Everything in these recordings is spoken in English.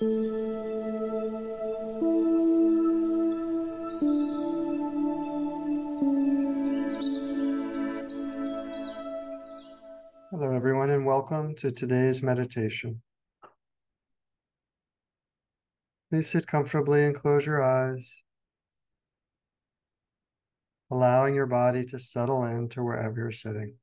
Hello, everyone, and welcome to today's meditation. Please sit comfortably and close your eyes, allowing your body to settle into wherever you're sitting.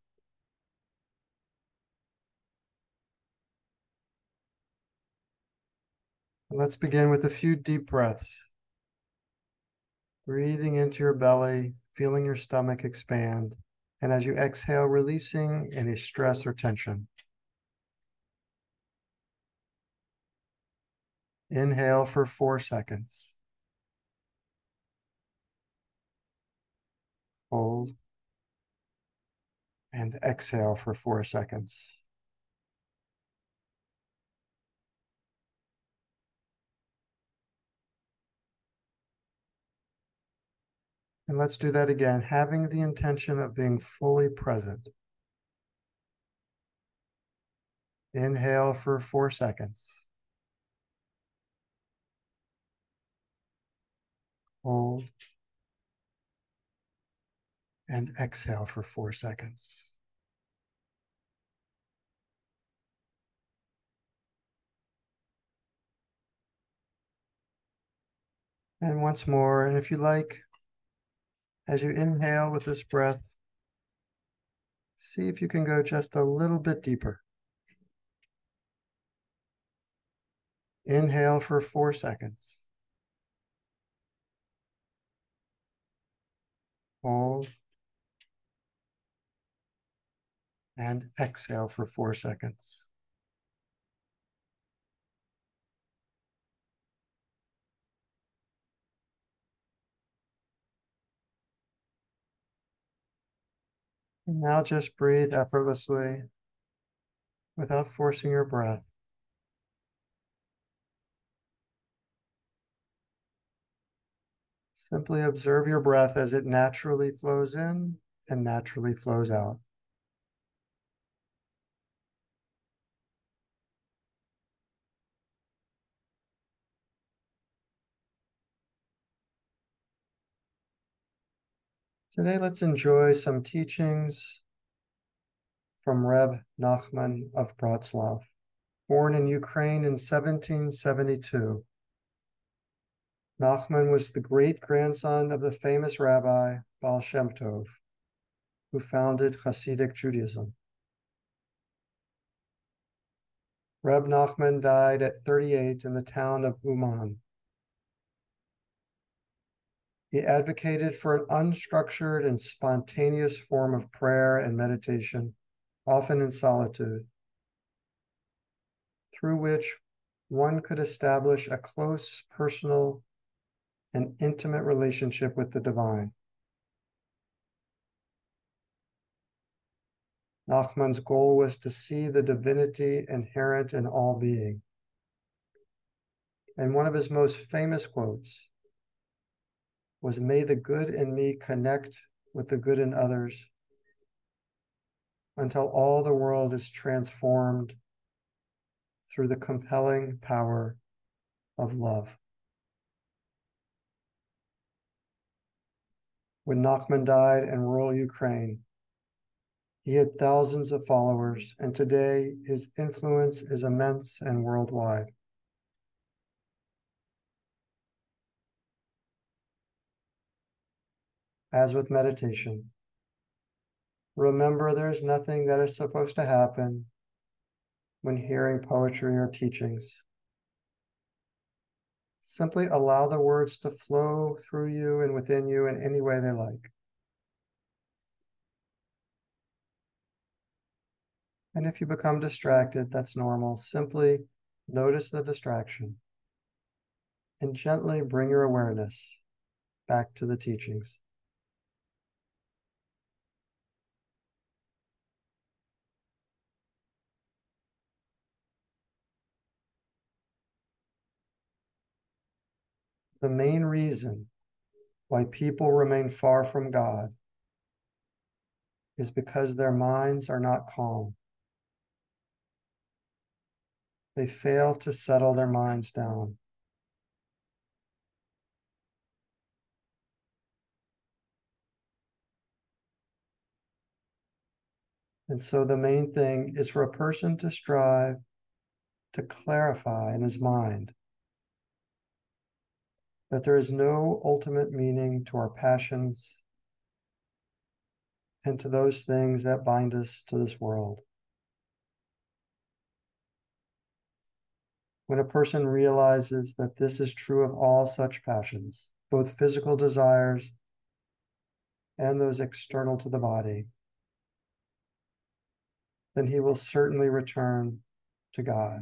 Let's begin with a few deep breaths. Breathing into your belly, feeling your stomach expand, and as you exhale, releasing any stress or tension. Inhale for four seconds. Hold. And exhale for four seconds. And let's do that again, having the intention of being fully present. Inhale for four seconds. Hold. And exhale for four seconds. And once more, and if you like, as you inhale with this breath, see if you can go just a little bit deeper. Inhale for four seconds. Hold. And exhale for four seconds. Now just breathe effortlessly without forcing your breath. Simply observe your breath as it naturally flows in and naturally flows out. Today, let's enjoy some teachings from Reb Nachman of Bratslav, born in Ukraine in 1772. Nachman was the great grandson of the famous rabbi Baal Shem Tov, who founded Hasidic Judaism. Reb Nachman died at 38 in the town of Uman. He advocated for an unstructured and spontaneous form of prayer and meditation, often in solitude, through which one could establish a close, personal, and intimate relationship with the divine. Nachman's goal was to see the divinity inherent in all being. And one of his most famous quotes was may the good in me connect with the good in others until all the world is transformed through the compelling power of love. When Nachman died in rural Ukraine, he had thousands of followers, and today his influence is immense and worldwide. As with meditation. Remember, there's nothing that is supposed to happen when hearing poetry or teachings. Simply allow the words to flow through you and within you in any way they like. And if you become distracted, that's normal. Simply notice the distraction and gently bring your awareness back to the teachings. The main reason why people remain far from God is because their minds are not calm. they fail to settle their minds down. And so the main thing is for a person to strive to clarify in his mind that there is no ultimate meaning to our passions and to those things that bind us to this world. When a person realizes that this is true of all such passions, both physical desires and those external to the body, then he will certainly return to God.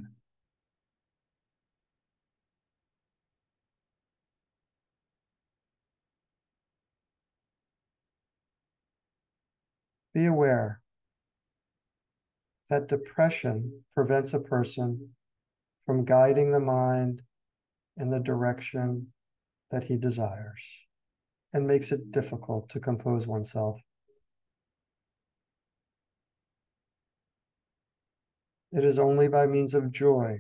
Be aware that depression prevents a person from guiding the mind in the direction that he desires and makes it difficult to compose oneself. It is only by means of joy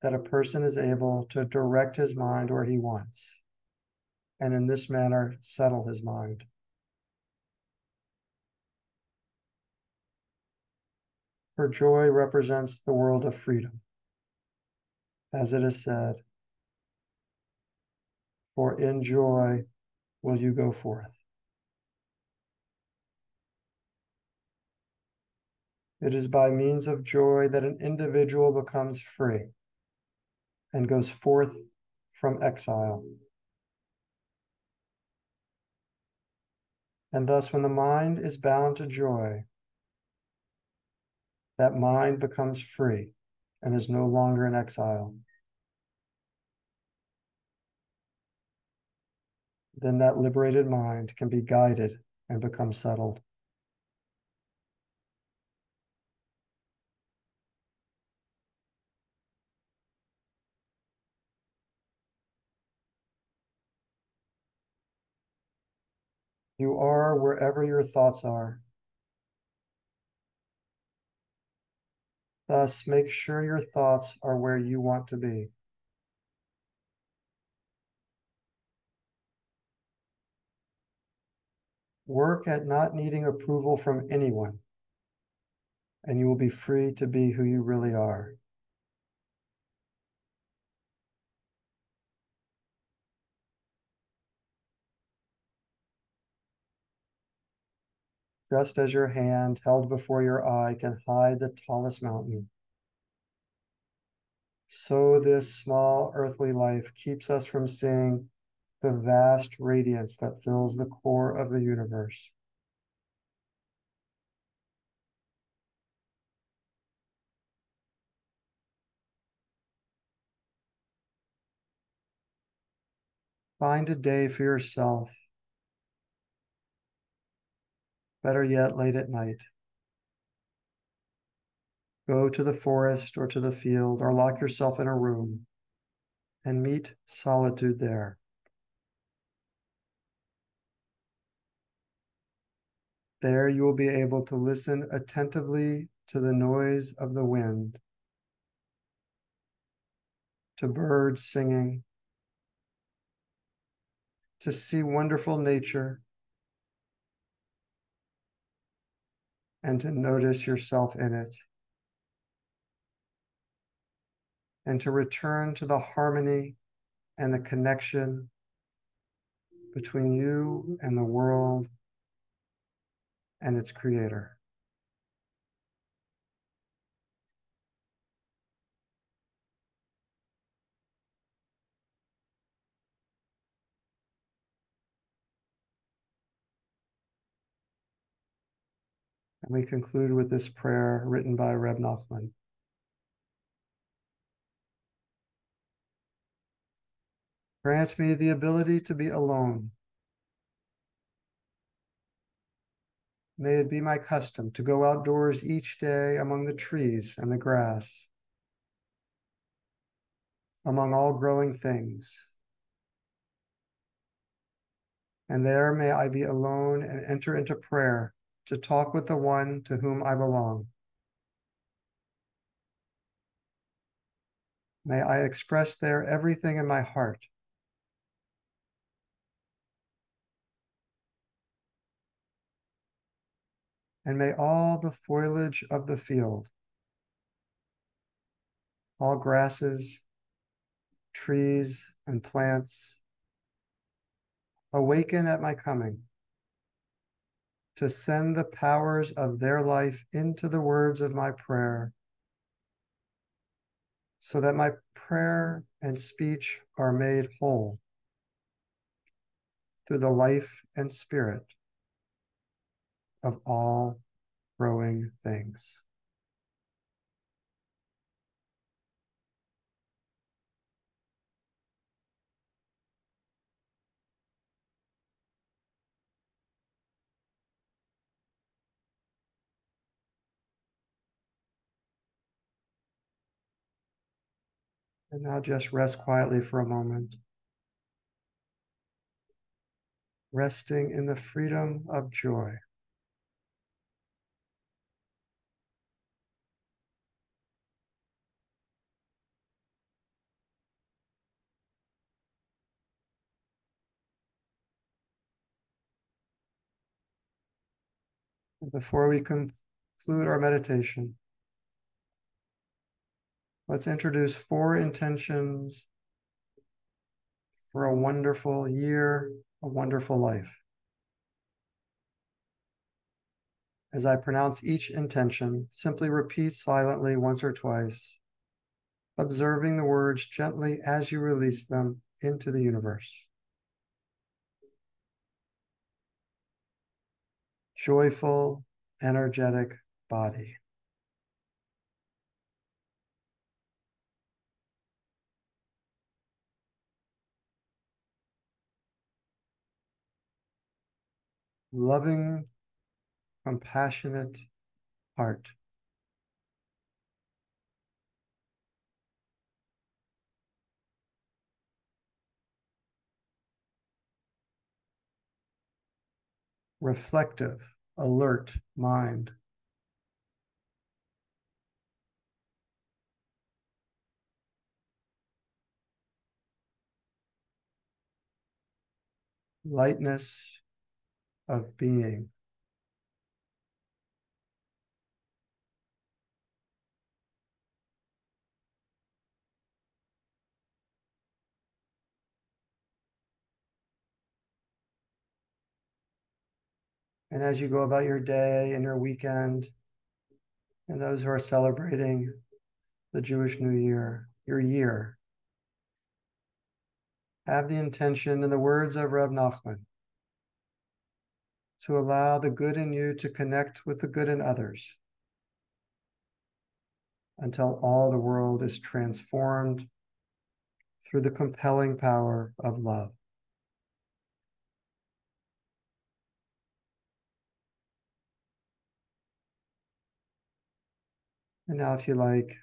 that a person is able to direct his mind where he wants, and in this manner settle his mind. For joy represents the world of freedom. As it is said, for in joy will you go forth. It is by means of joy that an individual becomes free and goes forth from exile. And thus, when the mind is bound to joy, that mind becomes free and is no longer in exile. Then that liberated mind can be guided and become settled. You are wherever your thoughts are. Thus, make sure your thoughts are where you want to be. Work at not needing approval from anyone, and you will be free to be who you really are. Just as your hand held before your eye can hide the tallest mountain. So this small earthly life keeps us from seeing the vast radiance that fills the core of the universe. Find a day for yourself better yet, late at night. Go to the forest or to the field or lock yourself in a room and meet solitude there. There you will be able to listen attentively to the noise of the wind, to birds singing, to see wonderful nature and to notice yourself in it. And to return to the harmony and the connection between you and the world and its creator. We conclude with this prayer written by Reb Nachman. Grant me the ability to be alone. May it be my custom to go outdoors each day among the trees and the grass, among all growing things. And there may I be alone and enter into prayer to talk with the one to whom I belong. May I express there everything in my heart. And may all the foliage of the field, all grasses, trees, and plants awaken at my coming to send the powers of their life into the words of my prayer so that my prayer and speech are made whole through the life and spirit of all growing things. And now just rest quietly for a moment. Resting in the freedom of joy. Before we conclude our meditation, let's introduce four intentions for a wonderful year, a wonderful life. As I pronounce each intention, simply repeat silently once or twice, observing the words gently as you release them into the universe. joyful, energetic body. Loving, compassionate heart. reflective, alert mind. Lightness of being. And as you go about your day and your weekend, and those who are celebrating the Jewish New Year, your year, have the intention, in the words of Reb Nachman, to allow the good in you to connect with the good in others until all the world is transformed through the compelling power of love. And now, if you like,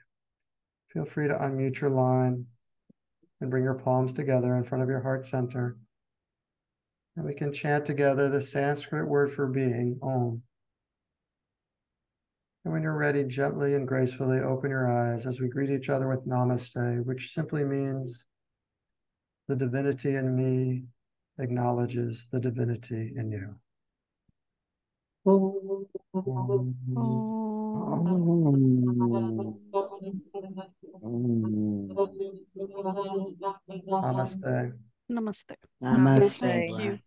feel free to unmute your line and bring your palms together in front of your heart center. And we can chant together the Sanskrit word for being, Om. And when you're ready, gently and gracefully open your eyes as we greet each other with Namaste, which simply means the divinity in me acknowledges the divinity in you. Namaste. Namaste. Namaste.